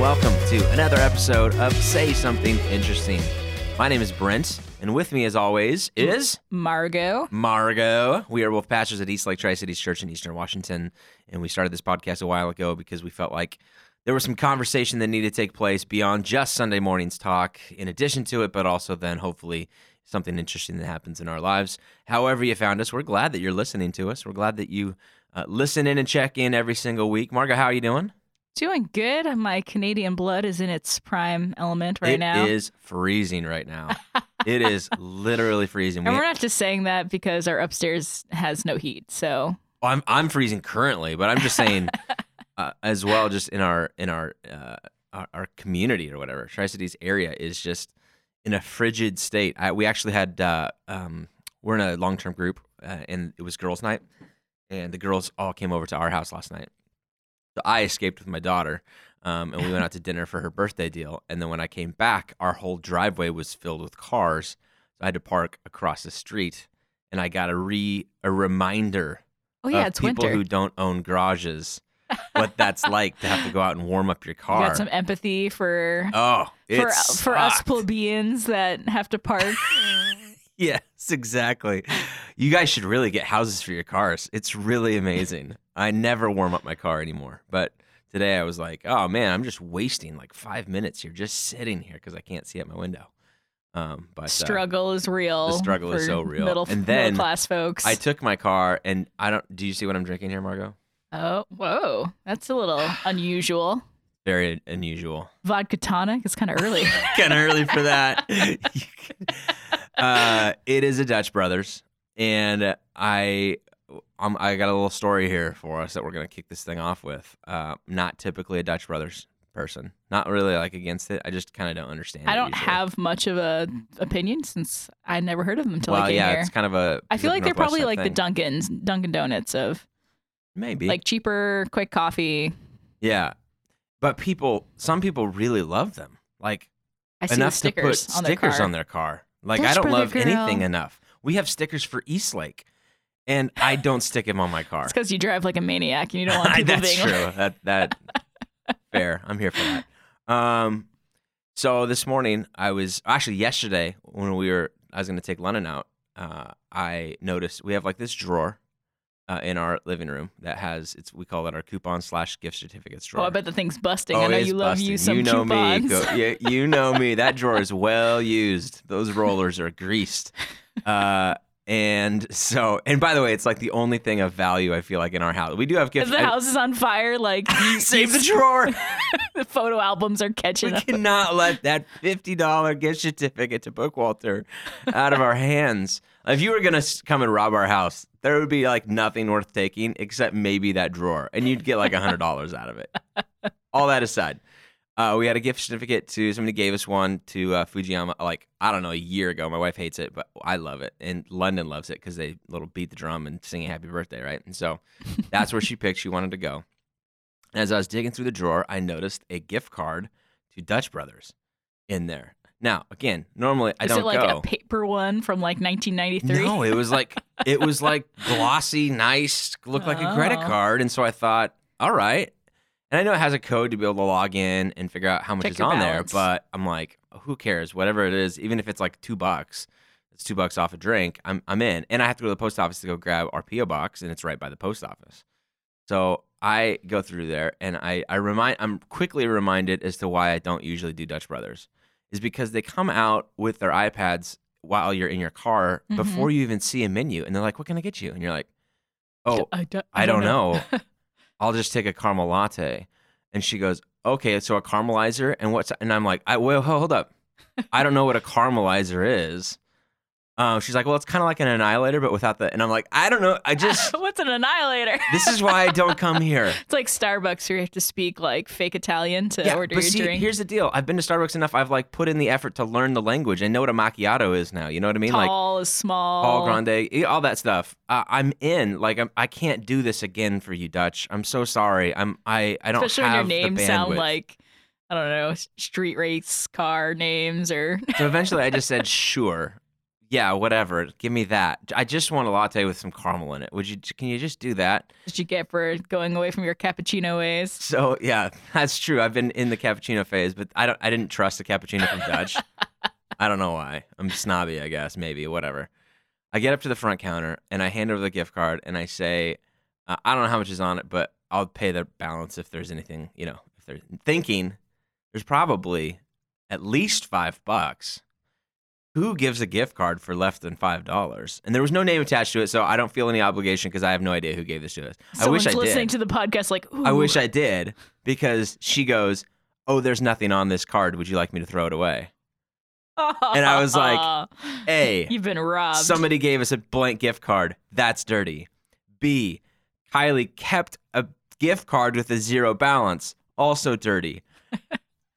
welcome to another episode of Say Something Interesting. My name is Brent, and with me, as always, is Margot. Margot. We are both pastors at Eastlake Tri Cities Church in Eastern Washington, and we started this podcast a while ago because we felt like there was some conversation that needed to take place beyond just Sunday morning's talk, in addition to it, but also then hopefully something interesting that happens in our lives. However, you found us, we're glad that you're listening to us. We're glad that you uh, listen in and check in every single week. Margot, how are you doing? Doing good. My Canadian blood is in its prime element right It now. It is freezing right now. it is literally freezing. and We- we're not just saying that because our upstairs has no heat. So I'm I'm freezing currently, but I'm just saying uh, as well. Just in our in our uh, our, our community or whatever, Tri Cities area is just in a frigid state. I, we actually had uh, um, we're in a long term group, uh, and it was girls' night, and the girls all came over to our house last night. So I escaped with my daughter, um, and we went out to dinner for her birthday deal. And then when I came back, our whole driveway was filled with cars. So I had to park across the street, and I got a re a reminder oh yeah, it's people winter. who don't own garages, what that's like to have to go out and warm up your You car. got some empathy for oh, for for us plebeians that have to park. Yes, exactly. You guys should really get houses for your cars. It's really amazing. I never warm up my car anymore, but today I was like, oh man, I'm just wasting like five minutes here, just sitting here because I can't see out my window. Um, but uh, struggle is real. the struggle is so real. Middle, And middle class folks. I took my car and I don't. Do you see what I'm drinking here, Margot? oh whoa, that's a little unusual. Very unusual. Vodka tonic. It's kind of early. kind of early for that. Uh, it is a Dutch Brothers, and I, um, I got a little story here for us that we're gonna kick this thing off with. Uh, not typically a Dutch Brothers person. Not really like against it. I just kind of don't understand. I don't usually. have much of a opinion since I never heard of them until Well, I came yeah, here. it's kind of a. I feel like they're probably like the. Dunkin's, Dunkin' Donuts of maybe like cheaper, quick coffee. yeah, but people, some people really love them. Like I see enough to put on their stickers car. on their car. Like I don't Brother love anything enough. We have stickers for Eastlake, and I don't stick him on my car. It's because you drive like a maniac and you don't want people That's being true. like, that that fair. I'm here for that. Um, so this morning I was actually yesterday when we were I was going to take London out. Uh, I noticed we have like this drawer uh, in our living room that has it's we call it our coupon slash gift certificates drawer. Oh, I bet the thing's busting. Oh, I know you love busting. you some you know coupons. me. Go, yeah, you know me. That drawer is well used. Those rollers are greased. Uh, and so, and by the way, it's like the only thing of value I feel like in our house. We do have gifts. if the house is on fire, like Save the drawer. the photo albums are catching We up. cannot let that fifty dollar gift certificate to Bookwalter out of our hands. If you were gonna come and rob our house, there would be like nothing worth taking except maybe that drawer, and you'd get like a hundred dollars out of it. All that aside, uh, we had a gift certificate to somebody gave us one to uh, Fujiyama like I don't know a year ago. My wife hates it, but I love it, and London loves it because they little beat the drum and sing a happy birthday, right? And so that's where she picked. She wanted to go. As I was digging through the drawer, I noticed a gift card to Dutch Brothers in there. Now, again, normally I is don't it like go. a paper one from like 1993? No, it was like it was like glossy, nice, looked like a credit Oh. card, and so I thought, all right. And I know it has a code to be able to log in and figure out how much Check is on balance. there, but I'm like, who cares? Whatever it is, even if it's like two bucks, it's two bucks off a drink. I'm I'm in, and I have to go to the post office to go grab our PO box, and it's right by the post office. So I go through there, and I I remind I'm quickly reminded as to why I don't usually do Dutch Brothers, is because they come out with their iPads while you're in your car Mhm. before you even see a menu, and they're like, "What can I get you?" And you're like, "Oh, I, do, I don't know. I'll just take a caramel latte." And she goes, "Okay, so a caramelizer and what's?" And I'm like, "I well, hold up, I don't know what a caramelizer is." Um, she's like, "Well, it's kind of like an annihilator, but without the." And I'm like, "I don't know. I just What's an annihilator? this is why I don't come here." It's like Starbucks where you have to speak like fake Italian to yeah, order but your see, drink. here's the deal. I've been to Starbucks enough. I've like put in the effort to learn the language. I know what a macchiato is now. You know what I mean? Like Tall is small. Paul Grande, all that stuff. Uh, I'm in. Like I'm, I can't do this again for you, Dutch. I'm so sorry. I'm I I don't Especially when have your the names sound like I don't know street race car names or So eventually, I just said, "Sure, Yeah, whatever. Give me that. I just want a latte with some caramel in it. Would you? Can you just do that? What you get for going away from your cappuccino ways? So yeah, that's true. I've been in the cappuccino phase, but I don't. I didn't trust the cappuccino from Dutch. I don't know why. I'm snobby, I guess. Maybe whatever. I get up to the front counter and I hand over the gift card and I say, uh, I don't know how much is on it, but I'll pay the balance if there's anything. You know, if they're thinking there's probably at least five bucks. Who gives a gift card for less than five dollars? And there was no name attached to it, so I don't feel any obligation because I have no idea who gave this to us. I wish Someone's I listening did. to the podcast like, Ooh. I wish I did because she goes, "Oh, there's nothing on this card. Would you like me to throw it away?" And I was like, A, You've been robbed. somebody gave us a blank gift card. That's dirty. B, Kylie kept a gift card with a zero balance. Also dirty.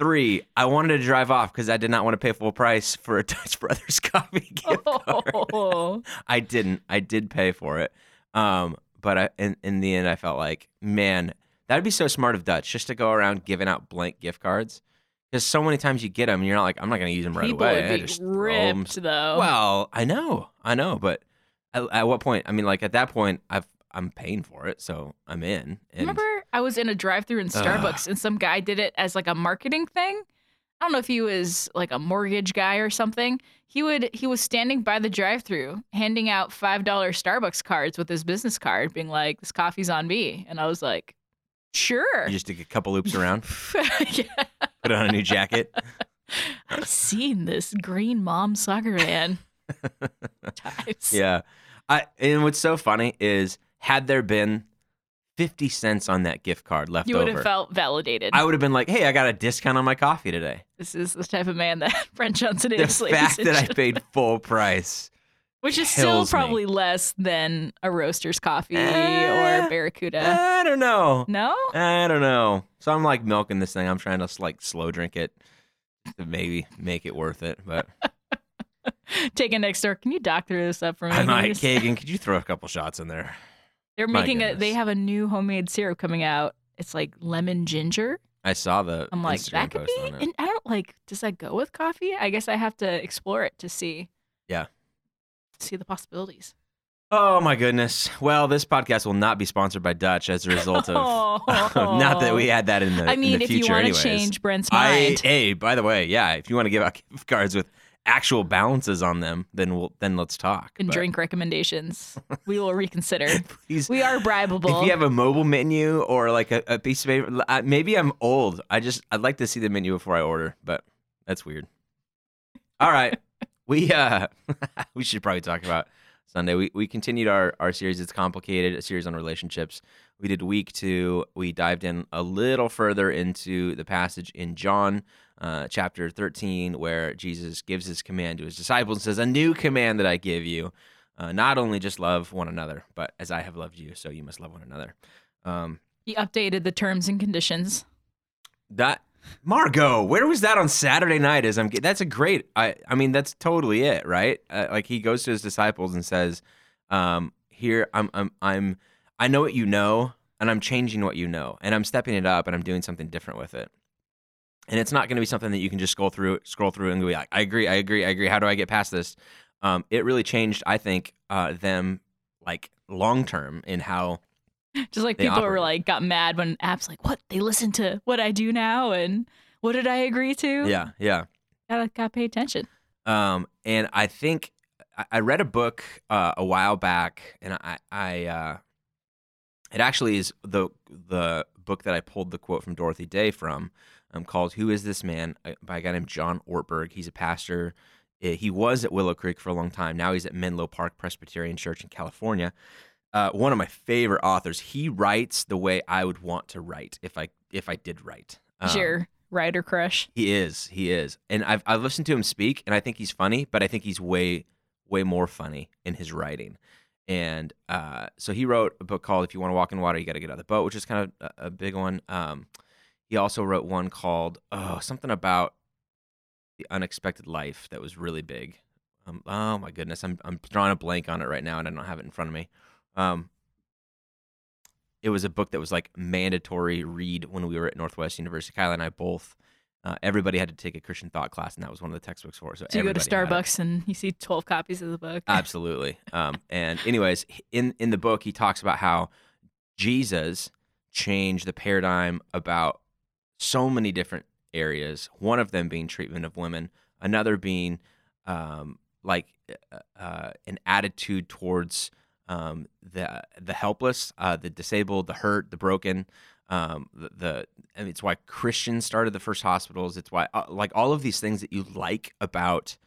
Three, I wanted to drive off because I did not want to pay full price for a Dutch Brothers coffee gift card. Oh. I didn't. I did pay for it. Um, but I, in in the end, I felt like, man, that'd be so smart of Dutch just to go around giving out blank gift cards. Because so many times you get them, and you're not like, I'm not going to use them right People away. Would be just ripped though. Well, I know, I know, but at, at what point? I mean, like at that point, I've I'm paying for it, so I'm in. And Remember, I was in a drive-through in Starbucks, and some guy did it as like a marketing thing. I don't know if he was like a mortgage guy or something. He would he was standing by the drive-through, handing out five dollar Starbucks cards with his business card, being like, "This coffee's on me," and I was like, "Sure." you just take a couple loops around, yeah. put on a new jacket. I've seen this green mom soccer man times. Yeah, I and what's so funny is had there been fifty cents on that gift card left over, You would over, have felt validated. I would have been like, "Hey, I got a discount on my coffee today." this is the type of man that Brent Johnson is. ladies fact that I paid full price, Which is still kills me. probably less than a roaster's coffee Eh, or Barracuda. I don't know. no? I don't know. So I'm like milking this thing. I'm trying to like slow drink it to maybe make it worth it. But Take it next door. Can you doctor this up for me? I might. Kagan, could you throw a couple shots in there? They're My making a. They have a new homemade syrup coming out. It's like lemon ginger. I saw the I'm like, Instagram that could post be. on it. And I don't like. Does that go with coffee? I guess I have to explore it to see. Yeah. See the possibilities. Oh my goodness. Well, this podcast will not be sponsored by Dutch as a result of. not that we had that in the. I mean, in the if future you want to anyways. change Brent's I mind, hey, by the way, yeah, if you want to give out gift cards with actual balances on them, then we'll then let's talk. and But drink recommendations, we will reconsider. Please, we are bribable. If you have a mobile menu or like a, a piece of paper, uh, maybe I'm old. I just I'd like to see the menu before I order, but that's weird. All right, we uh we should probably talk about Sunday. We we continued our our series. It's complicated, a series on relationships. We did week two. We dived in a little further into the passage in John. Uh, chapter 13, where Jesus gives his command to his disciples and says, A new command that I give you, uh, not only just love one another, but as I have loved you, so you must love one another. Um, He updated the terms and conditions. that Margot, where was that on Saturday night? As I'm, that's a great. I, I mean, that's totally it, right? Uh, like he goes to his disciples and says, um, "Here, I'm, I'm, I'm, I know what you know, and I'm changing what you know, and I'm stepping it up, and I'm doing something different with it." And it's not going to be something that you can just scroll through, scroll through, and be like, "I agree, I agree, I agree." How do I get past this? Um, it really changed, I think, uh, them like long term in how Just like They people were like got mad when apps like, what? They listen to what I do now and what did I agree to? yeah, yeah. Gotta, gotta pay attention. Um, and I think I, I read a book uh, a while back, and I, I uh, it actually is the the book that I pulled the quote from Dorothy Day from, um, called "Who Is This Man?" uh, by a guy named John Ortberg. He's a pastor. He was at Willow Creek for a long time. Now he's at Menlo Park Presbyterian Church in California. Uh, one of my favorite authors. He writes the way I would want to write if I if I did write. Um, your writer crush? he is. He is. And I've I've listened to him speak, and I think he's funny, but I think he's way way more funny in his writing. And uh, so he wrote a book called "If You Want to Walk in Water, You Got to Get Out of the Boat," which is kind of a, a big one. Um, he also wrote one called oh something about the unexpected life that was really big. Um, oh my goodness, I'm I'm drawing a blank on it right now, and I don't have it in front of me. Um, it was a book that was like mandatory read when we were at Northwest University. Kyla and I both uh, everybody had to take a Christian thought class, and that was one of the textbooks for it. So, So you go to everybody had it. Starbucks and you see 12 copies of the book. Absolutely. Um, and anyways, in in the book, he talks about how Jesus changed the paradigm about so many different areas. One of them being treatment of women, another being um, like uh, uh, an attitude towards um, the the helpless, uh, the disabled, the hurt, the broken. Um, the, the and it's why Christians started the first hospitals. It's why uh, like all of these things that you like about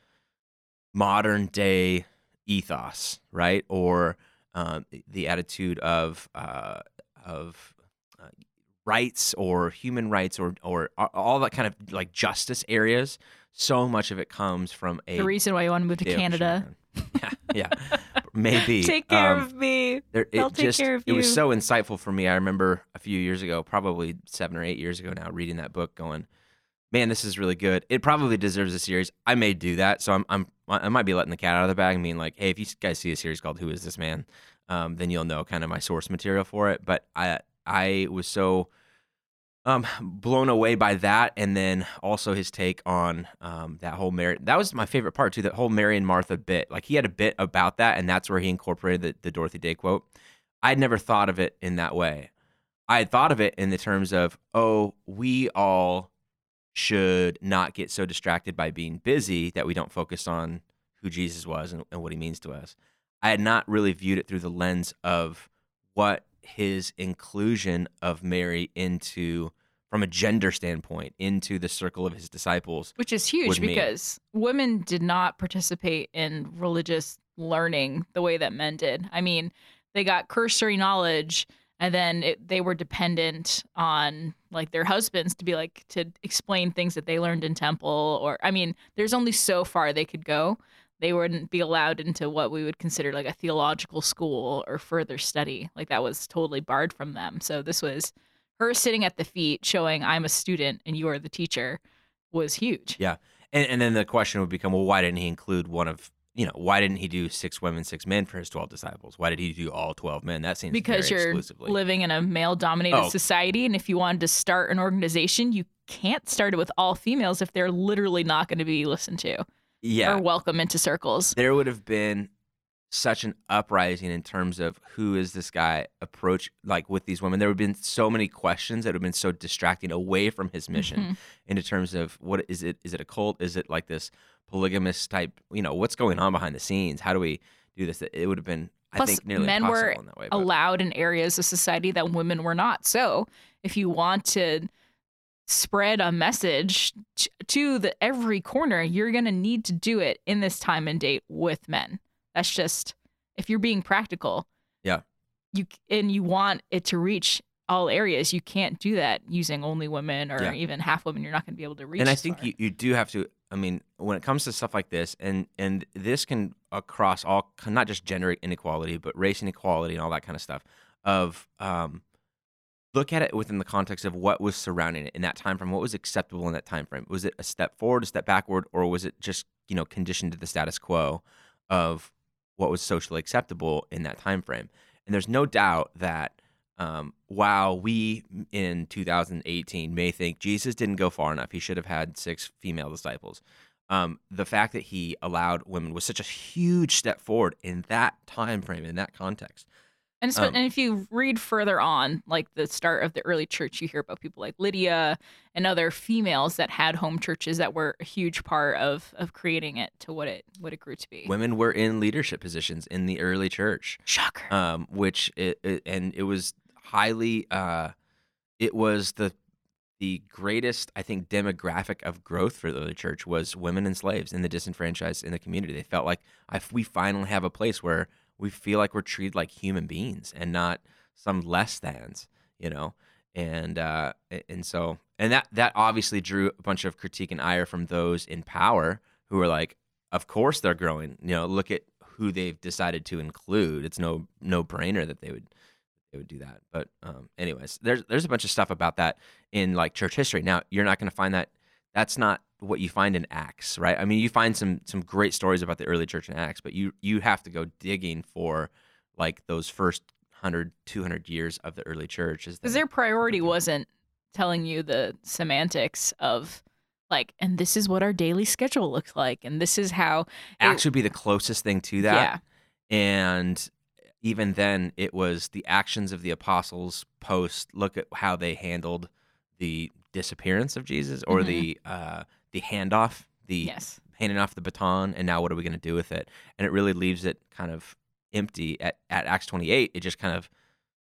modern day ethos, right? Or um, the attitude of uh, of uh, rights or human rights or or all that kind of like justice areas. So much of it comes from a the reason why you want to move to Canada. yeah, yeah, maybe. Take care Um, of me. there, They'll it take just care of you. it was so insightful for me. I remember a few years ago, probably seven or eight years ago now, reading that book, going, "Man, this is really good. It probably deserves a series. I may do that, so I'm, I'm I might be letting the cat out of the bag and being like, hey, if you guys see a series called Who Is This Man, um, then you'll know kind of my source material for it. But I I was so um blown away by that and then also his take on um that whole mary that was my favorite part too that whole mary and martha bit. Like he had a bit about that and that's where he incorporated the, the dorothy day quote. I had never thought of it in that way. I had thought of it in the terms of oh we all should not get so distracted by being busy that we don't focus on who jesus was and, and what he means to us. I had not really viewed it through the lens of what his inclusion of Mary into from a gender standpoint into the circle of his disciples. Which is huge would mean. because women did not participate in religious learning the way that men did. I mean, they got cursory knowledge and then it, they were dependent on like their husbands to be like to explain things that they learned in temple or I mean, there's only so far they could go. They wouldn't be allowed into what we would consider like a theological school or further study. Like that was totally barred from them. So this was her sitting at the feet showing I'm a student and you are the teacher was huge. Yeah. And, and then the question would become, well, why didn't he include one of, you know, why didn't he do six women, six men for his 12 disciples? Why did he do all 12 men? That seems because you're exclusively. living in a male dominated Oh. society and if you wanted to start an organization you can't start it with all females if they're literally not going to be listened to yeah. or welcome into circles. There would have been such an uprising in terms of who is this guy approach like with these women. There would have been so many questions that would have been so distracting away from his mission Mhm. into terms of what is it is it a cult? Is it like this polygamous type you know what's going on behind the scenes? How do we do this? It would have been i Plus, think nearly men impossible were in that way allowed in areas of society that women were not. So if you want to spread a message to the every corner you're going to need to do it in this time and date with men that's just if you're being practical Yeah. you and you want it to reach all areas you can't do that using only women or Yeah. even half women you're not going to be able to reach and i think far. you, you do have to i mean when it comes to stuff like this and and this can across all not just gender inequality but race inequality and all that kind of stuff of um look at it within the context of what was surrounding it in that time frame what was acceptable in that time frame was it a step forward a step backward or was it just you know conditioned to the status quo of what was socially acceptable in that time frame and there's no doubt that um, while we in 2018 may think Jesus didn't go far enough, he should have had six female disciples. Um, the fact that he allowed women was such a huge step forward in that time frame, in that context. And, Um, and if you read further on, like the start of the early church, you hear about people like Lydia and other females that had home churches that were a huge part of of creating it to what it what it grew to be. Women were in leadership positions in the early church, Shocker. um, which it, it, and it was highly, uh, it was the the greatest, I think, demographic of growth for the early church was women and slaves and the disenfranchised in the community. They felt like if we finally have a place where we feel like we're treated like human beings and not some less thans, you know. And uh, and so and that that obviously drew a bunch of critique and ire from those in power who are like, of course they're growing. You know, look at who they've decided to include. It's no no brainer that they would they would do that. But um, anyways, there's there's a bunch of stuff about that in like church history. Now you're not going to find that. That's not what you find in Acts, right? I mean, you find some some great stories about the early church in Acts, but you you have to go digging for like those first 100 200 years of the early church is Because their priority wasn't telling you the semantics of like, and this is what our daily schedule looks like, and this is how it- Acts would be the closest thing to that. Yeah. And even then, it was the actions of the apostles post. Look at how they handled the disappearance of Jesus, or Mhm. the uh, the handoff, the yes, handing off the baton, and now what are we going to do with it? And it really leaves it kind of empty at, at Acts twenty eight. It just kind of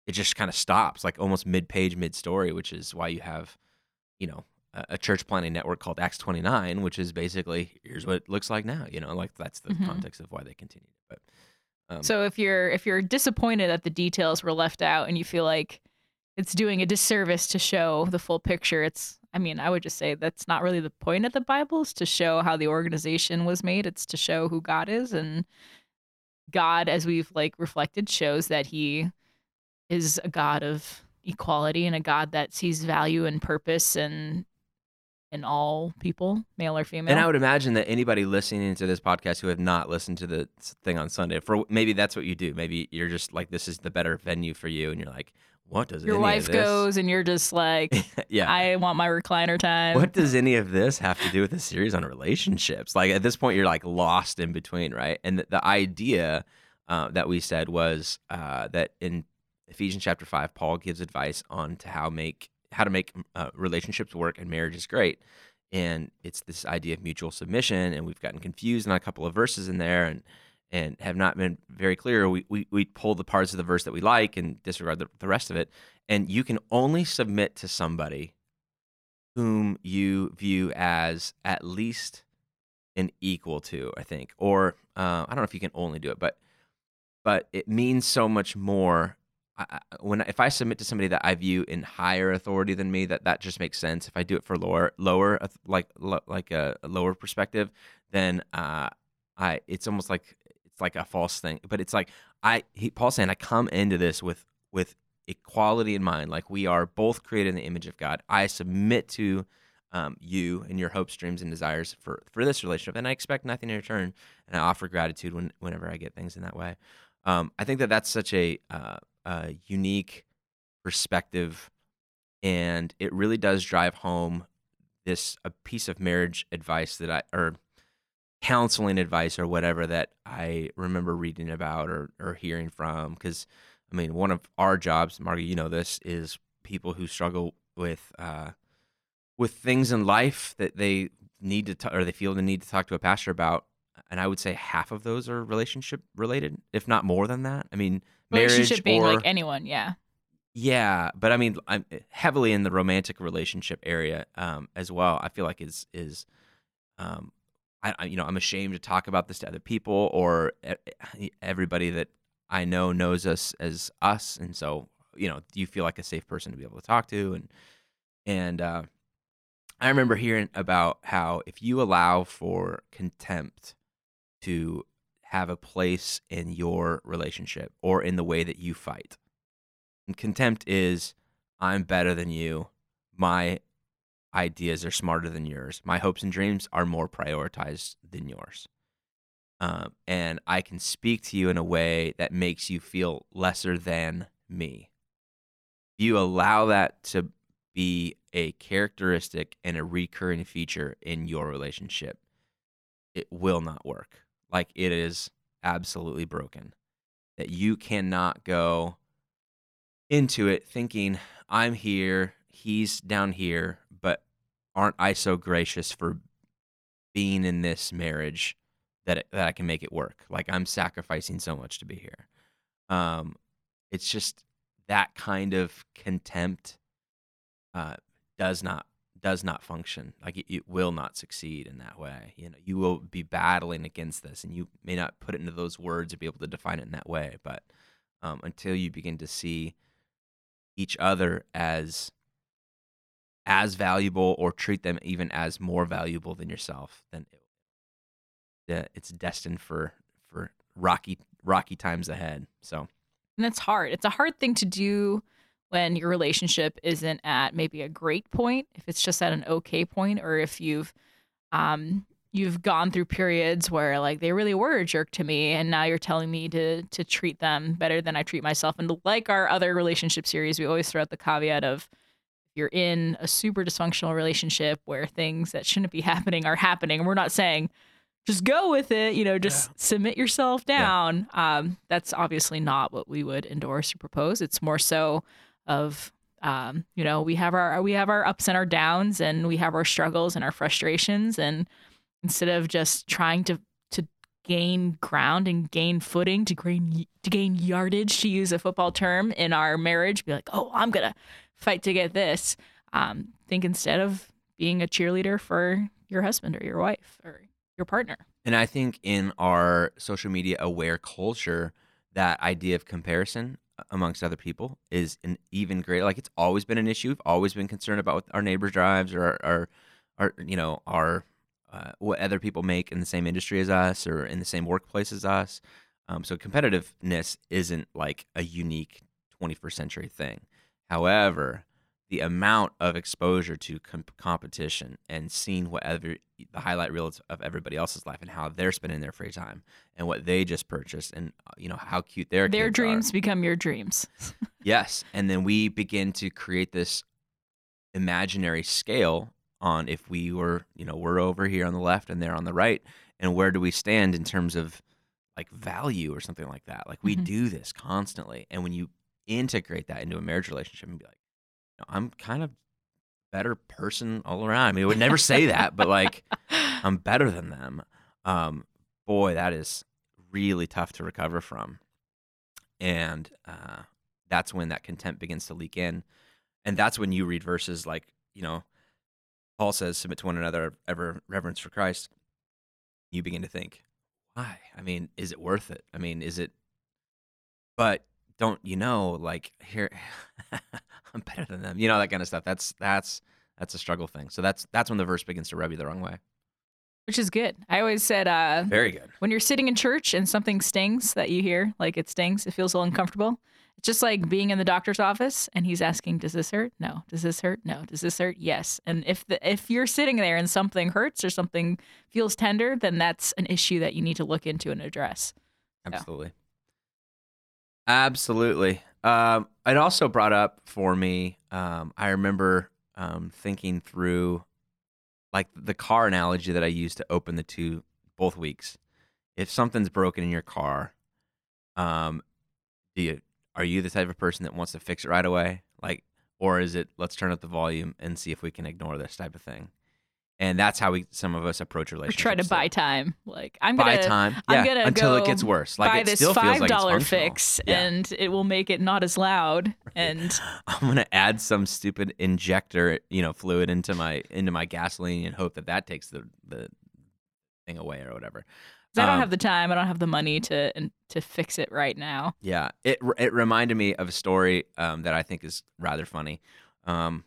it just kind of stops, like almost mid page, mid story, which is why you have, you know. a- A church planning network called Acts 29, which is basically here's what it looks like now. You know, like that's the Mhm. context of why they continue. But um, So if you're if you're disappointed that the details were left out and you feel like it's doing a disservice to show the full picture, it's I mean, I would just say that's not really the point of the Bible is to show how the organization was made. It's to show who God is and God as we've like reflected shows that he is a God of equality and a God that sees value and purpose and in all people, male or female. And I would imagine that anybody listening to this podcast who have not listened to the thing on Sunday, for maybe that's what you do. Maybe you're just like, this is the better venue for you, and you're like, what does it mean? Your wife goes and you're just like, yeah. I want my recliner time. what does any of this have to do with a series on relationships? Like at this point, you're like lost in between, right? And the, the idea uh, that we said was uh, that in Ephesians chapter five, Paul gives advice on to how make how to make uh, relationships work and marriage is great. And it's this idea of mutual submission, and we've gotten confused on a couple of verses in there, and and have not been very clear. We we, we pull the parts of the verse that we like and disregard the, the rest of it. And you can only submit to somebody whom you view as at least an equal to, I think, or uh, I don't know if you can only do it, but but it means so much more. I, when if I submit to somebody that I view in higher authority than me, that that just makes sense. If I do it for lower lower like like a, a lower perspective, then uh, I it's almost like like a false thing. But it's like I he, Paul's saying I come into this with with equality in mind. Like we are both created in the image of God. I submit to um, you and your hopes, dreams, and desires for for this relationship, and I expect nothing in return. And I offer gratitude when, whenever I get things in that way. Um, I think that that's such a, uh, a unique perspective, and it really does drive home this a piece of marriage advice that I or counseling advice or whatever that I remember reading about or or hearing from because I mean one of our jobs, Margie, you know this is people who struggle with uh, with things in life that they need to t- or they feel the need to talk to a pastor about and I would say half of those are relationship related, if not more than that. I mean, Relationship marriage being or like anyone, yeah. yeah, but I mean, I'm heavily in the romantic relationship area um, as well. I feel like is is, um, I, you know I'm ashamed to talk about this to other people or everybody that I know knows us as us, and so you know you feel like a safe person to be able to talk to, and and uh, I remember hearing about how if you allow for contempt to have a place in your relationship or in the way that you fight. And contempt is I'm better than you. My ideas are smarter than yours. My hopes and dreams are more prioritized than yours. Um, and I can speak to you in a way that makes you feel lesser than me. You allow that to be a characteristic and a recurring feature in your relationship. It will not work. Like it is absolutely broken. That you cannot go into it thinking, I'm here, he's down here, aren't I so gracious for being in this marriage that it, that I can make it work? Like I'm sacrificing so much to be here. Um, it's just that kind of contempt uh, does not does not function. Like it, it will not succeed in that way. You know, you will be battling against this, and you may not put it into those words or be able to define it in that way. But um, until you begin to see each other as as valuable or treat them even as more valuable than yourself, then it, it's destined for for rocky rocky times ahead. So And that's hard. It's a hard thing to do when your relationship isn't at maybe a great point, if it's just at an okay point, or if you've um you've gone through periods where like they really were a jerk to me and now you're telling me to to treat them better than I treat myself. And like our other relationship series, we always throw out the caveat of you're in a super dysfunctional relationship where things that shouldn't be happening are happening, and we're not saying just go with it, you know, just submit yourself down. Um, that's obviously not what we would endorse or propose. It's more so of um, you know, we have our we have our ups and our downs and we have our struggles and our frustrations and instead of just trying to to gain ground and gain footing to gain to gain yardage to use a football term in our marriage, be like, "Oh, I'm to fight to get this." Um, think instead of being a cheerleader for your husband or your wife or your partner. And I think in our social media aware culture, that idea of comparison amongst other people is an even greater. Like it's always been an issue. We've always been concerned about what our neighbors' drives or our, our, our you know, our uh, what other people make in the same industry as us or in the same workplace as us. Um, so competitiveness isn't like a unique 21st century thing. However, the amount of exposure to com- competition and seeing what whatever the highlight reels of everybody else's life and how they're spending their free time and what they just purchased and uh, you know how cute their their dreams are. become your dreams. yes, and then we begin to create this imaginary scale on if we were you know we're over here on the left and they're on the right and where do we stand in terms of like value or something like that. Like we Mhm. do this constantly, and when you integrate that into a marriage relationship and be like I'm kind of better person all around. I mean, I would never say that, but like I'm better than them. Um, boy, that is really tough to recover from, and uh, that's when that contempt begins to leak in, and that's when you read verses like you know, Paul says, "Submit to one another, ever reverence for Christ." You begin to think, why? I mean, is it worth it? I mean, is it? But don't you know, like here, I'm better than them. You know that kind of stuff. That's that's that's a struggle thing. So that's that's when the verse begins to rub you the wrong way. Which is good. I always said uh, Very good. when you're sitting in church and something stings that you hear, like it stings, it feels a little uncomfortable. It's just like being in the doctor's office and he's asking, "Does this hurt? No. Does this hurt? No. Does this hurt? Yes." And if the if you're sitting there and something hurts or something feels tender, then that's an issue that you need to look into and address. Absolutely. Absolutely. Um, it also brought up for me. Um, I remember um, thinking through, like the car analogy that I used to open the two both weeks. If something's broken in your car, um, do you are you the type of person that wants to fix it right away, like, or is it let's turn up the volume and see if we can ignore this type of thing? And that's how we some of us approach Or relationships. try to buy time. Like I'm buy gonna time. I'm yeah, gonna until it gets worse. Like buy it this still five like it's dollar functional. fix Yeah. and it will make it not as loud. And I'm gonna add some stupid injector, you know, fluid into my into my gasoline and hope that that takes the the thing away or whatever. I don't Um, have the time, I don't have the money to to fix it right now. Yeah, it it reminded me of a story um, that I think is rather funny. Um,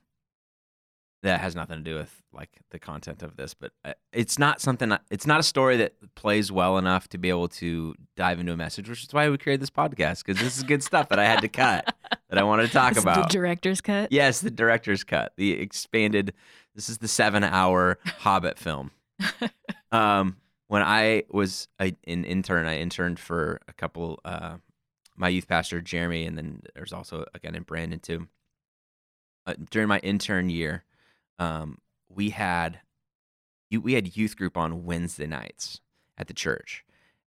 that has nothing to do with like the content of this, but uh, it's not something. It's not a story that plays well enough to be able to dive into a message, which is why we created this podcast because this is good stuff that I had to cut that I wanted to talk This about. the director's cut. Yes, the director's cut, the expanded. This is the seven-hour Hobbit film. Um, when I was a, an intern, I interned for a couple. Uh, my youth pastor Jeremy, and then there's also a guy named Brandon too. Uh, during my intern year, um, we had we had youth group on Wednesday nights at the church,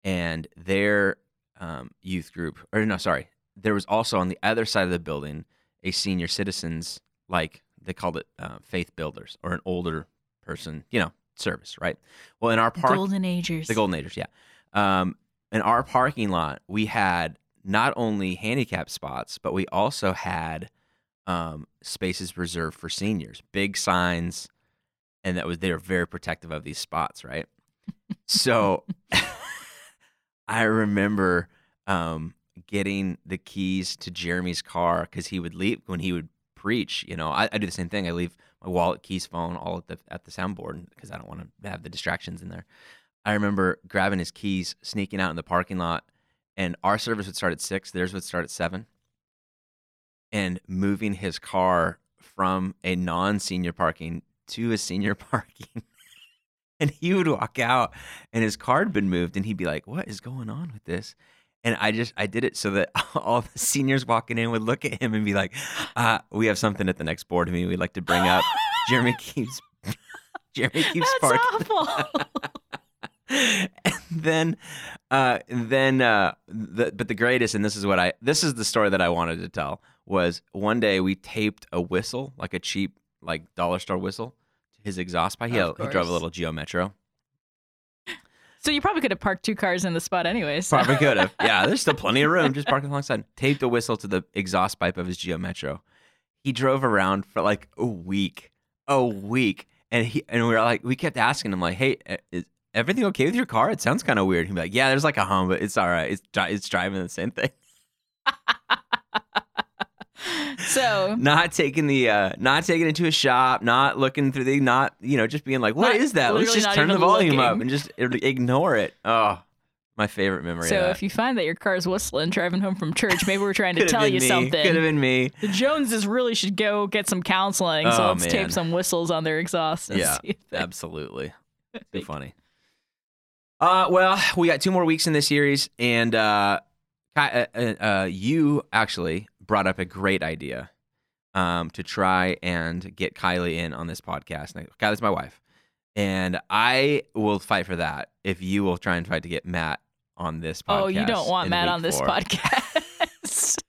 and their um, youth group, or no, sorry, there was also on the other side of the building a senior citizens like they called it uh, faith builders or an older person, you know, service, right? Well, in our park, Golden Agers. the Golden Agers, yeah. Um, in our parking lot, we had not only handicap spots, but we also had um, spaces reserved for seniors, big signs, and that was they were very protective of these spots, right? so I remember um, getting the keys to Jeremy's car because he would leave when he would preach. You know, I, I do the same thing. I leave my wallet, keys, phone, all at the at the soundboard because I don't want to have the distractions in there. I remember grabbing his keys, sneaking out in the parking lot, and our service would start at six. Theirs would start at seven, and moving his car from a non-senior parking to a senior parking. and he would walk out, and his car had been moved, and he'd be like, "What is going on with this?" And I just I did it so that all the seniors walking in would look at him and be like, uh, "We have something at the next board meeting we'd like to bring up." Jeremy keeps Jeremy keeps That's awful. and then uh then uh the, but the greatest and this is what i this is the story that i wanted to tell was one day we taped a whistle like a cheap like dollar store whistle to his exhaust pipe he, he drove a little geo metro so you probably could have parked two cars in the spot anyways. probably could have. Yeah there's still plenty of room. Just parking alongside. Taped a whistle to the exhaust pipe of his geo metro. He drove around for like a week. A week. And he and we were like we kept asking him like hey is everything okay with your car? It sounds kind of weird. He'd be like yeah there's like a hum but it's all right. It's, it's driving the same thing so not taking the uh not taking it to a shop not looking through the not you know just being like what Not- is that let's just turn the volume up and just ignore it oh my favorite memory so if you find that your car's whistling driving home from church, maybe we're trying to tell you me. something. could have been me The Joneses really should go get some counseling. so Oh, let's man. tape some whistles on their exhaust. Yeah, see if they- absolutely too funny uh well we got two more weeks in this series and uh, uh, uh, uh you actually brought up a great idea um to try and get Kylie in on this podcast Now, Kylie's my wife and I will fight for that if you will try and fight to get Matt on this podcast Oh, you don't want Matt on this podcast.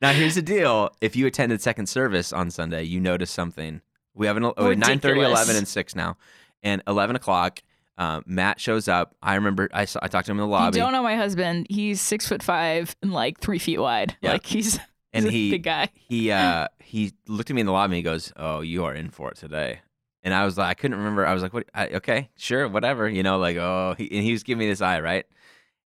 Now here's the deal: if you attended second service on Sunday, you noticed something. We have an oh, 9 30, 11, and six now, and eleven o'clock. Um, Matt shows up. I remember I saw, I talked to him in the you lobby, don't know my husband. He's six foot five and like three feet wide. Yeah. Like he's and he big guy. he uh he looked at me in the lobby. and He goes, "Oh, you are in for it today." And I was like, I couldn't remember. I was like, "What? I, okay, sure, whatever." You know, like, oh, he, and he was giving me this eye, right?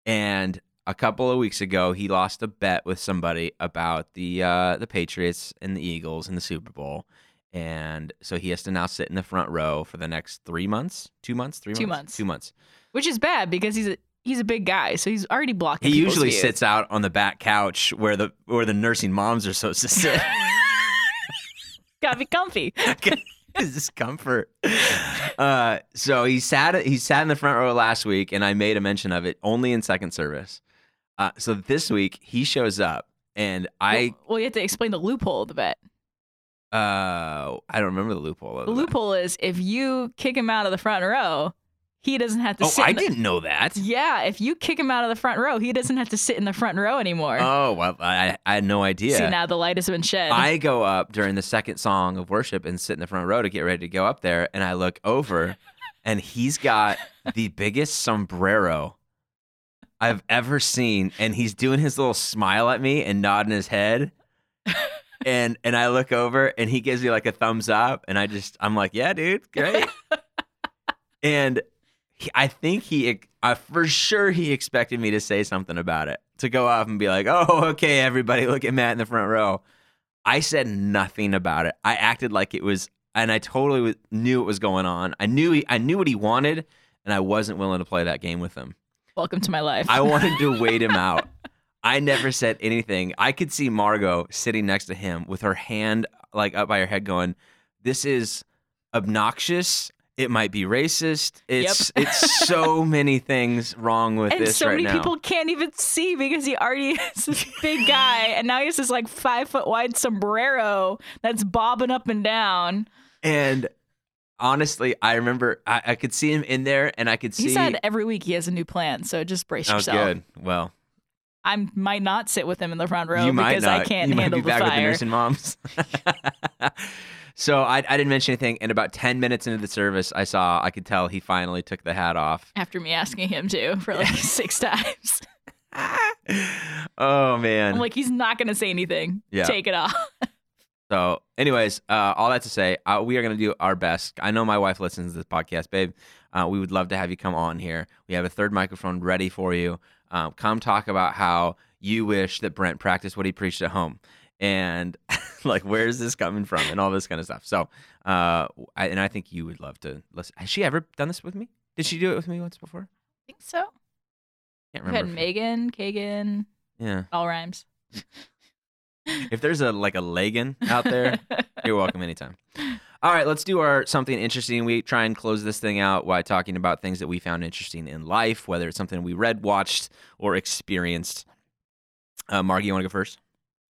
And a couple of weeks ago, he lost a bet with somebody about the uh, the Patriots and the Eagles in the Super Bowl, and so he has to now sit in the front row for the next three months, two months, three Two months, months. two months. Which is bad because he's a he's a big guy, so he's already blocking. He usually view. sits out on the back couch where the where the nursing moms are supposed to sit. Gotta be comfy. his discomfort. Uh, so he sat he sat in the front row last week, and I made a mention of it only in second service. Uh, so this week he shows up, and I well, well, you have to explain the loophole of the bet. uh I don't remember the loophole. Of The that. loophole is if you kick him out of the front row, he doesn't have to Oh. I the- didn't know that. Yeah, if you kick him out of the front row, he doesn't have to sit in the front row anymore. Oh well, I, I had no idea. See, now the light has been shed. I go up during the second song of worship and sit in the front row to get ready to go up there, and I look over, and he's got the biggest sombrero I've ever seen, and he's doing his little smile at me and nodding his head, and and I look over, and he gives me like a thumbs up, and I just I'm like, yeah, dude, great, and he, I think he uh, for sure he expected me to say something about it, to go off and be like, oh, okay, everybody, look at Matt in the front row. I said nothing about it. I acted like it was, and I totally knew what was going on. I knew he, I knew what he wanted, and I wasn't willing to play that game with him. Welcome to my life. I wanted to wait him out. I never said anything. I could see Margot sitting next to him with her hand like up by her head, going, "This is obnoxious. It might be racist. It's it's so many things wrong with and this so right many people can't even see because he already is this big guy, and now he has this like five foot wide sombrero that's bobbing up and down. And honestly, I remember I, I could see him in there, and I could see. He said every week he has a new plan, so just brace was yourself. good. Well, I might not sit with him in the front row you because. I can't you handle might be the back with the fire. nursing moms. so I, I didn't mention anything, and about ten minutes into the service, I saw I could tell he finally took the hat off. After me asking him to for like six times, oh man. I'm like, he's not gonna say anything. Yeah. Take it off. So, anyways, uh, all that to say, uh, we are going to do our best. I know my wife listens to this podcast, babe. Uh, we would love to have you come on here. We have a third microphone ready for you. Um, come talk about how you wish that Brent practiced what he preached at home, and like where is this coming from, and all this kind of stuff. So, uh, I, and I think you would love to listen. Has she ever done this with me? Did she do it with me once before? I think so. Can't remember. Megan, Kagan, yeah. all rhymes. If there's a like a Lagan out there, You're welcome anytime. All right, let's do our something interesting. We try and close this thing out by talking about things that we found interesting in life, whether it's something we read, watched, or experienced. Uh, Margie, you want to go first?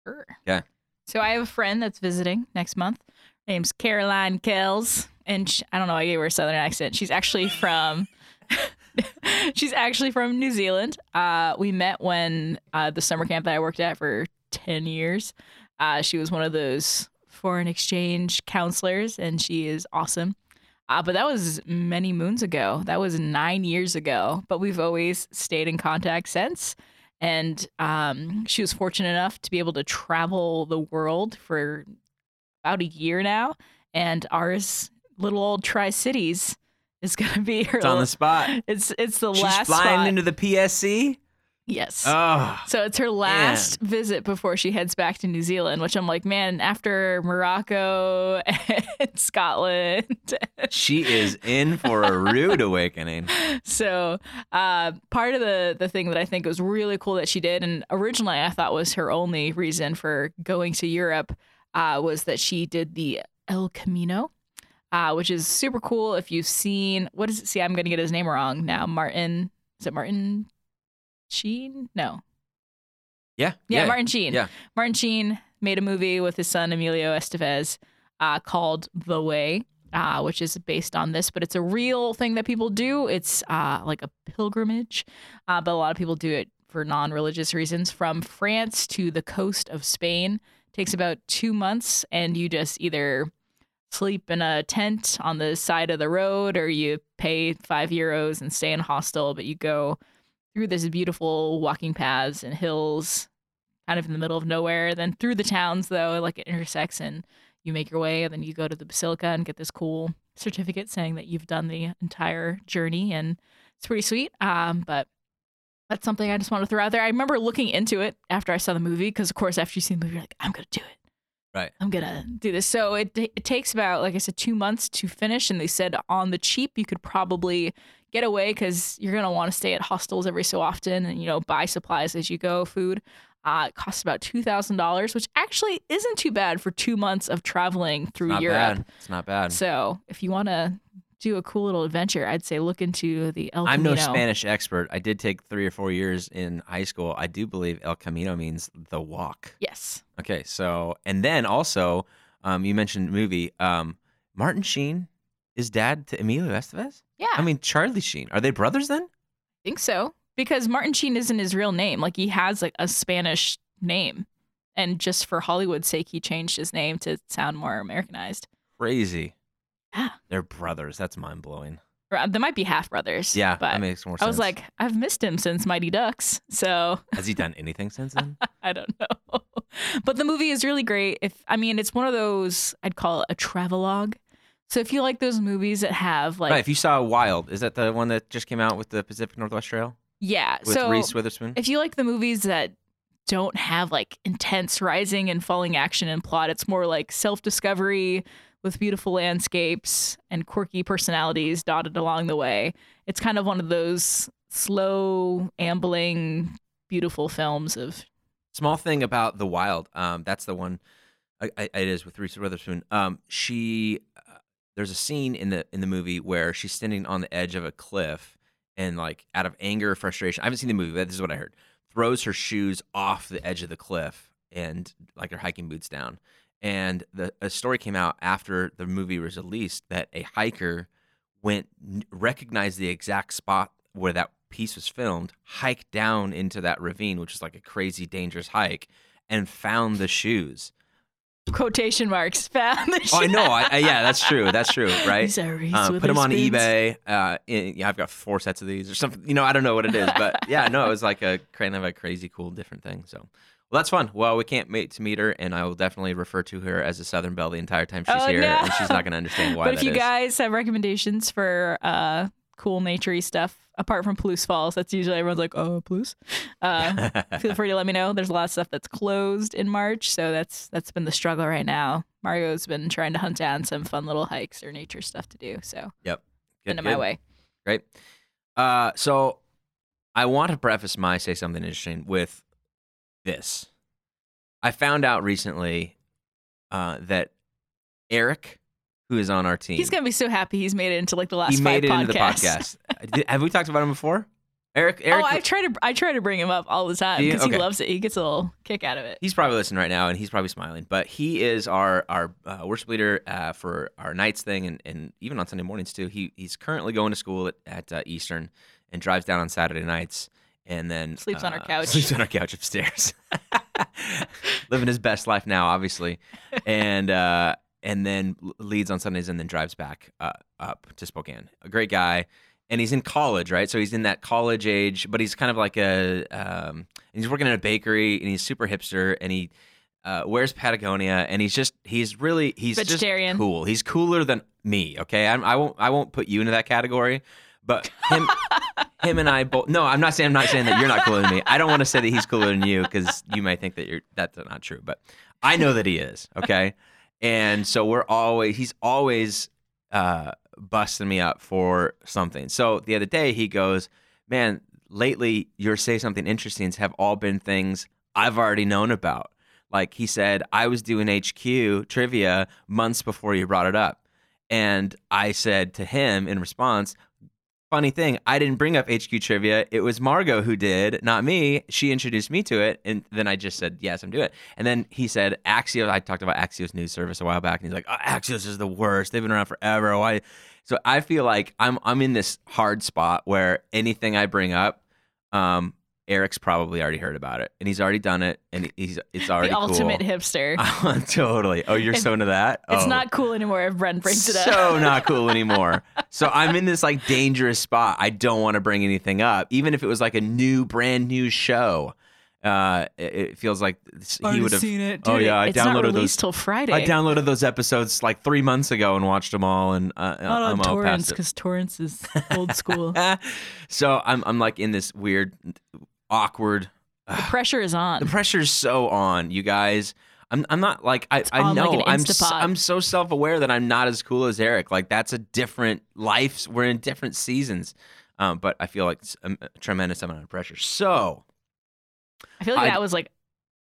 Sure. Okay. So I have a friend that's visiting next month. Her name's Caroline Kells, and sh I don't know. I gave her a southern accent. She's actually from. she's actually from New Zealand. Uh, we met when uh, the summer camp that I worked at for ten years. Uh, she was one of those foreign exchange counselors, and she is awesome. Uh, but that was many moons ago. That was nine years ago. But we've always stayed in contact since. And um, she was fortunate enough to be able to travel the world for about a year now. And ours, little old Tri Cities, is going to be her. It's on the spot. It's it's the She's last flying spot. into the PSC. Yes. Oh, So it's her last visit before she heads back to New Zealand, which I'm like, man, after Morocco and Scotland. she is in for a rude awakening. so uh, part of the the thing that I think was really cool that she did, and originally I thought was her only reason for going to Europe, uh, was that she did the El Camino. Uh, which is super cool. If you've seen, what is it? See, I'm going to get his name wrong now. Martin, is it Martin Sheen? No, Yeah. yeah, Martin Sheen. yeah. Martin Sheen made a movie with his son Emilio Estevez uh, called The Way, uh, which is based on this, but it's a real thing that people do. It's uh, like a pilgrimage, uh, but a lot of people do it for non-religious reasons. From France to the coast of Spain takes about two months, and you just either sleep in a tent on the side of the road or you pay five euros and stay in a hostel, but you go through this beautiful walking paths and hills kind of in the middle of nowhere. Then through the towns, though, like it intersects, and you make your way, and then you go to the basilica and get this cool certificate saying that you've done the entire journey, and it's pretty sweet. Um, but that's something I just want to throw out there. I remember looking into it after I saw the movie, because of course, after you see the movie, you're like, I'm gonna do it. Right. I'm gonna do this. So it it takes about, like I said, two months to finish, and they said on the cheap you could probably get away because you're gonna want to stay at hostels every so often, and you know buy supplies as you go, food. Uh, it costs about two thousand dollars, which actually isn't too bad for two months of traveling through Not Europe. bad. It's not bad. So if you want to do a cool little adventure, I'd say look into the El Camino. I'm no. Spanish expert. I did take three or four years in high school. I do believe El Camino means the walk. Yes. Okay, so and then also, um, you mentioned movie. Um, Martin Sheen is dad to Emilio Estevez. Yeah. I mean Charlie Sheen. Are they brothers then? I think so because Martin Sheen isn't his real name. Like he has like a Spanish name, and just for Hollywood's sake, he changed his name to sound more Americanized. Crazy. Yeah. They're brothers. That's mind blowing. Uh, They might be half brothers. Yeah, but that makes more sense. I was like, I've missed him since Mighty Ducks, so has he done anything since then? I don't know. but the movie is really great. If I mean, it's one of those I'd call it a travelogue. So if you like those movies that have like, right. If you saw Wild, is that the one that just came out with the Pacific Northwest Trail yeah, with so Reese Witherspoon? if you like the movies that don't have like intense rising and falling action and plot, it's more like self discovery with beautiful landscapes and quirky personalities dotted along the way. It's kind of one of those slow, ambling, beautiful films of Small thing about the Wild. Um, that's the one. I, I, it is with Reese Witherspoon. Um, she there's a scene in the in the movie where she's standing on the edge of a cliff and like out of anger or frustration. I haven't seen the movie, but this is what I heard. Throws her shoes off the edge of the cliff and like her hiking boots down. And the a story came out after the movie was released that a hiker went recognized the exact spot where that piece was filmed, hiked down into that ravine, which is like a crazy dangerous hike, and found the shoes. Quotation marks found. Oh, I know. I, I, yeah, that's true. That's true. Right. These are Reese Um, put them on eBay. Uh, in, yeah, I've got four sets of these or something. You know, I don't know what it is, but yeah, no, it was like a kind of a crazy, cool, different thing. So, well, that's fun. Well, we can't wait to meet her, and I will definitely refer to her as a Southern Belle the entire time she's Oh, here, no. and she's not going to understand why But if you is. guys have recommendations for uh, cool naturey stuff apart from Palouse Falls, that's usually everyone's like, oh, Palouse. Uh, feel free to let me know. There's a lot of stuff that's closed in March, so that's that's been the struggle right now. Mario's been trying to hunt down some fun little hikes or nature stuff to do, so yep, Good, into my way. Great. Uh, so I want to preface my say something interesting with this. I found out recently uh, that Eric, who is on our team, He's gonna be so happy he's made it into like the last he five made it podcasts. into the podcast. Did- Have we talked about him before? Eric, Eric, oh, I try to I try to bring him up all the time because Okay. he loves it. He gets a little kick out of it. he's probably listening right now, and he's probably smiling. But he is our our uh, worship leader uh, for our nights thing, and, and even on Sunday mornings too. He he's currently going to school at, at uh, Eastern, and drives down on Saturday nights, and then Sleeps on our uh, couch. Sleeps on our couch upstairs, living his best life now, obviously, and uh, and then leads on Sundays, and then drives back uh, up to Spokane. A great guy. And he's in college, right? So he's in that college age, but he's kind of like a um, he's working in a bakery, and he's super hipster, and he uh, wears Patagonia, and he's just he's really he's Vegetarian. just cool. He's cooler than me. Okay, I'm, I won't I won't put you into that category, but him him and I both. No, I'm not saying I'm not saying that you're not cooler than me. I don't want to say that he's cooler than you because you might think that you're that's not true, but I know that he is. Okay, and so we're always he's always uh, busting me up for something. So the other day he goes, "Man, lately your say something interesting have all been things I've already known about." Like he said, I was doing HQ trivia months before you brought it up. And I said to him in response, funny thing, I didn't bring up HQ trivia. It was Margot who did, not me. She introduced me to it. And then I just said, yes, I'm doing it. And then he said, Axios. I talked about Axios News Service a while back. And he's like, oh, Axios is the worst. They've been around forever. Why? So I feel like I'm, I'm in this hard spot where anything I bring up, um, Eric's probably already heard about it and he's already done it and he's it's already the ultimate cool. hipster. totally. Oh, you're It's- so into that? It's Oh not cool anymore if Brent brings it up. so not cool anymore. So I'm in this like dangerous spot. I don't want to bring anything up, even if it was like a new, brand new show. Uh, it, it feels like he would have. seen it. Oh, yeah, I it's not downloaded those- till Friday. I downloaded those episodes like three months ago and watched them all, and uh, not on I'm all torrents because torrents is old school. so I'm I'm like in this weird, awkward. the pressure is on. The pressure's so on, you guys. I'm I'm not like I I know like I'm s- Instapot. I'm so self aware that I'm not as cool as Eric. Like that's a different life. We're in different seasons, um, but I feel like it's a, a tremendous amount of pressure. So I feel like I- that was like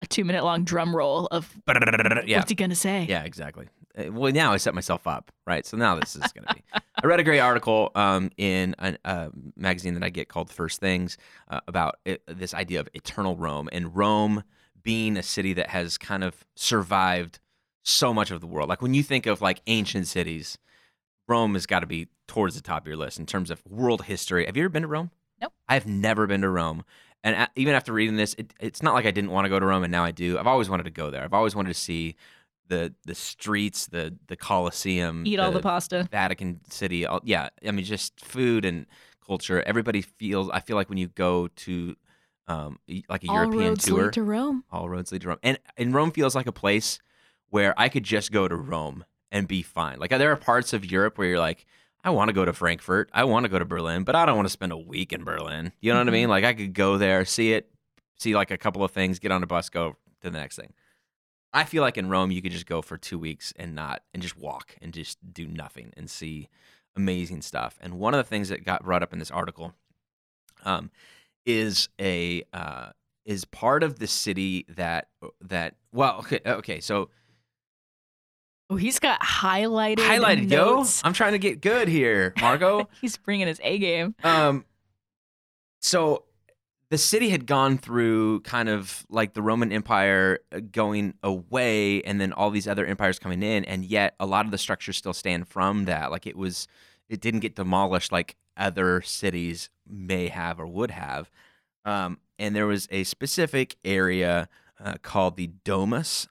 a two minute long drum roll of yeah, what's he gonna say? yeah, exactly. Uh, Well, now I set myself up, right? So now this is going to be. I read a great article um, in a uh, magazine that I get called First Things uh, about it, this idea of eternal Rome and Rome being a city that has kind of survived so much of the world. Like when you think of like ancient cities, Rome has got to be towards the top of your list in terms of world history. Have you ever been to Rome? Nope. I've never been to Rome. And even after reading this, it, it's not like I didn't want to go to Rome and now I do. I've always wanted to go there. I've always wanted to see the the streets, the the Colosseum, Eat all the pasta. Vatican City. All, yeah, I mean just food and culture. Everybody feels. I feel like when you go to um like a All European roads tour, lead to Rome. all roads lead to Rome, and and Rome feels like a place where I could just go to Rome and be fine. Like there are parts of Europe where you're like. I want to go to Frankfurt. I want to go to Berlin, but I don't want to spend a week in Berlin. You know what I Mhm. mean? Like I could go there, see it, see like a couple of things, get on a bus, go to the next thing. I feel like in Rome you could just go for two weeks and not and just walk and just do nothing and see amazing stuff. And one of the things that got brought up in this article um, is a uh, is part of the city that that well okay okay so Oh, he's got highlighted. highlighted yo notes. I'm trying to get good here Margot he's bringing his A game. um so the city had gone through kind of like the Roman Empire uh, going away and then all these other empires coming in and yet a lot of the structures still stand from that. Like it was it didn't get demolished like other cities may have or would have. Um, and there was a specific area uh, called the Domus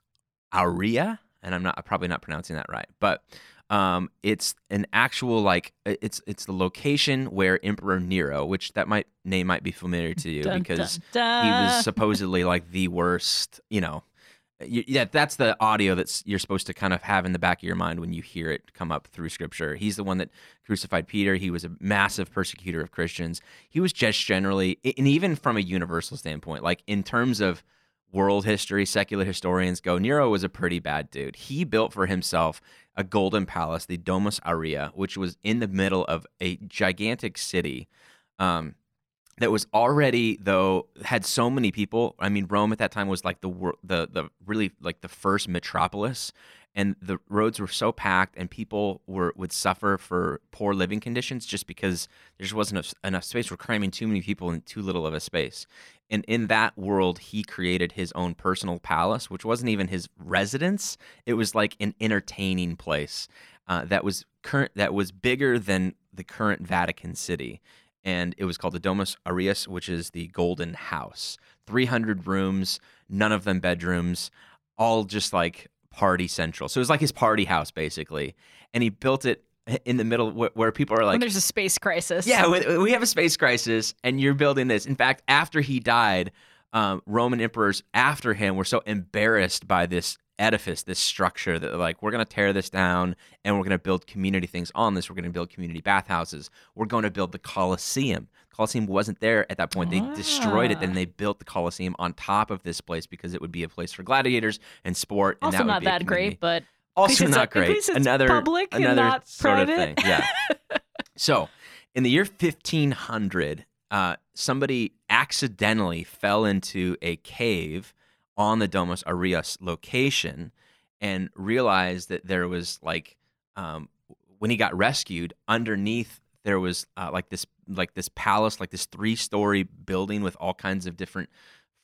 Aurea and I'm not probably not pronouncing that right but um, it's an actual like it's it's the location where Emperor Nero, which that might name might be familiar to you Dun, because dun, he was supposedly like the worst. You know, you, yeah, that's the audio that's you're supposed to kind of have in the back of your mind when you hear it come up through Scripture. He's the one that crucified Peter. He was a massive persecutor of Christians. He was just generally, and even from a universal standpoint, like in terms of world history, secular historians go, Nero was a pretty bad dude. He built for himself a golden palace, the Domus Aurea, which was in the middle of a gigantic city um, that was already though had so many people. I mean, Rome at that time was like the the the really like the first metropolis, and the roads were so packed, and people were would suffer for poor living conditions just because there just wasn't enough, space. We're cramming too many people in too little of a space. And in that world, he created his own personal palace, which wasn't even his residence. It was like an entertaining place uh, that was current that was bigger than the current Vatican City and it was called the Domus Aureus, which is the Golden House. 300 rooms, none of them bedrooms, all just like party central. So it was like his party house, basically. And he built it in the middle where, where people are like, when there's a space crisis. yeah, we, we have a space crisis, and you're building this. In fact, after he died, um, Roman emperors after him were so embarrassed by this edifice, this structure that like we're going to tear this down and we're going to build community things on this. We're going to build community bathhouses. We're going to build the Colosseum. Colosseum wasn't there at that point. They destroyed it, then Ah. they built the Colosseum on top of this place because it would be a place for gladiators and sport. And Also that not that great, but Also not a- great. Another public and another not sort private. of thing. Yeah. so, in the year 1500, uh, somebody accidentally fell into a cave on the Domus Aureus location and realized that there was like um, when he got rescued underneath there was uh, like this like this palace like this three story building with all kinds of different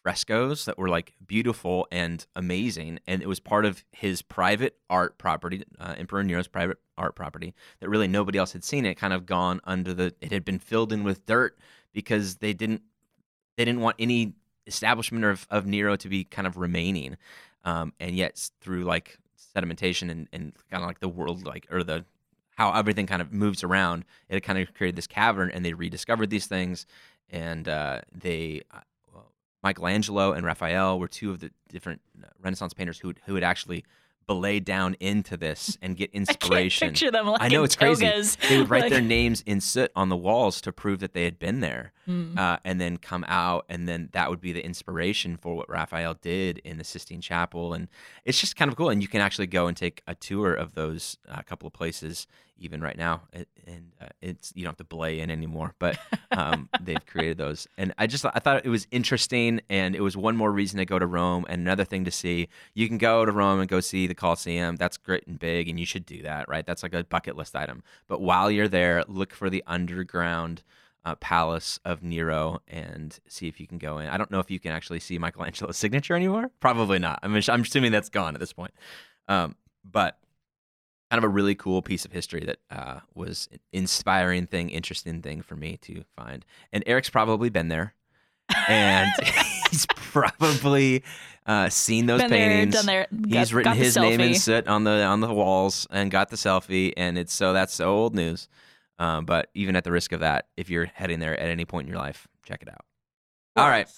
frescoes that were like beautiful and amazing. And it was part of his private art property uh, emperor nero's private art property that really nobody else had seen. It kind of gone under the it had been filled in with dirt because they didn't they didn't want any establishment of, of nero to be kind of remaining um, and yet through like sedimentation and, and kind of like the world like or the how everything kind of moves around it kind of created this cavern and they rediscovered these things and uh, they uh, michelangelo and raphael were two of the different uh, renaissance painters who, who had actually belayed down into this and get inspiration. I picture them like I know it's crazy. togas. they would write Like- their names in soot on the walls to prove that they had been there Mm. uh, and then come out, and then that would be the inspiration for what Raphael did in the Sistine Chapel, and it's just kind of cool. And you can actually go and take a tour of those uh, couple of places even right now, It- and uh, it's you don't have to belay in anymore, but um, they've created those, and I just I thought it was interesting, and it was one more reason to go to Rome, and another thing to see. You can go to Rome and go see the Colosseum. That's great and big, and you should do that, right? That's like a bucket list item. But while you're there, look for the underground uh, palace of Nero and see if you can go in. I don't know if you can actually see Michelangelo's signature anymore. Probably not. I mean, I'm assuming that's gone at this point. Um, but kind of a really cool piece of history that uh, was an inspiring thing, interesting thing for me to find. And Eric's probably been there, and he's probably uh, seen those Been there, paintings. done there. He's got, written got his name in soot on the on the walls and got the selfie, and it's so that's so old news. Um, but even at the risk of that, if you're heading there at any point in your life, check it out. All right.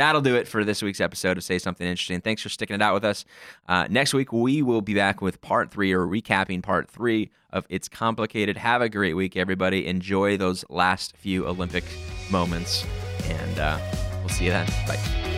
That'll do it for this week's episode of Say Something Interesting. Thanks for sticking it out with us. Uh, next week, we will be back with part three or recapping part three of It's Complicated. Have a great week, everybody. Enjoy those last few Olympic moments, and uh, we'll see you then. Bye.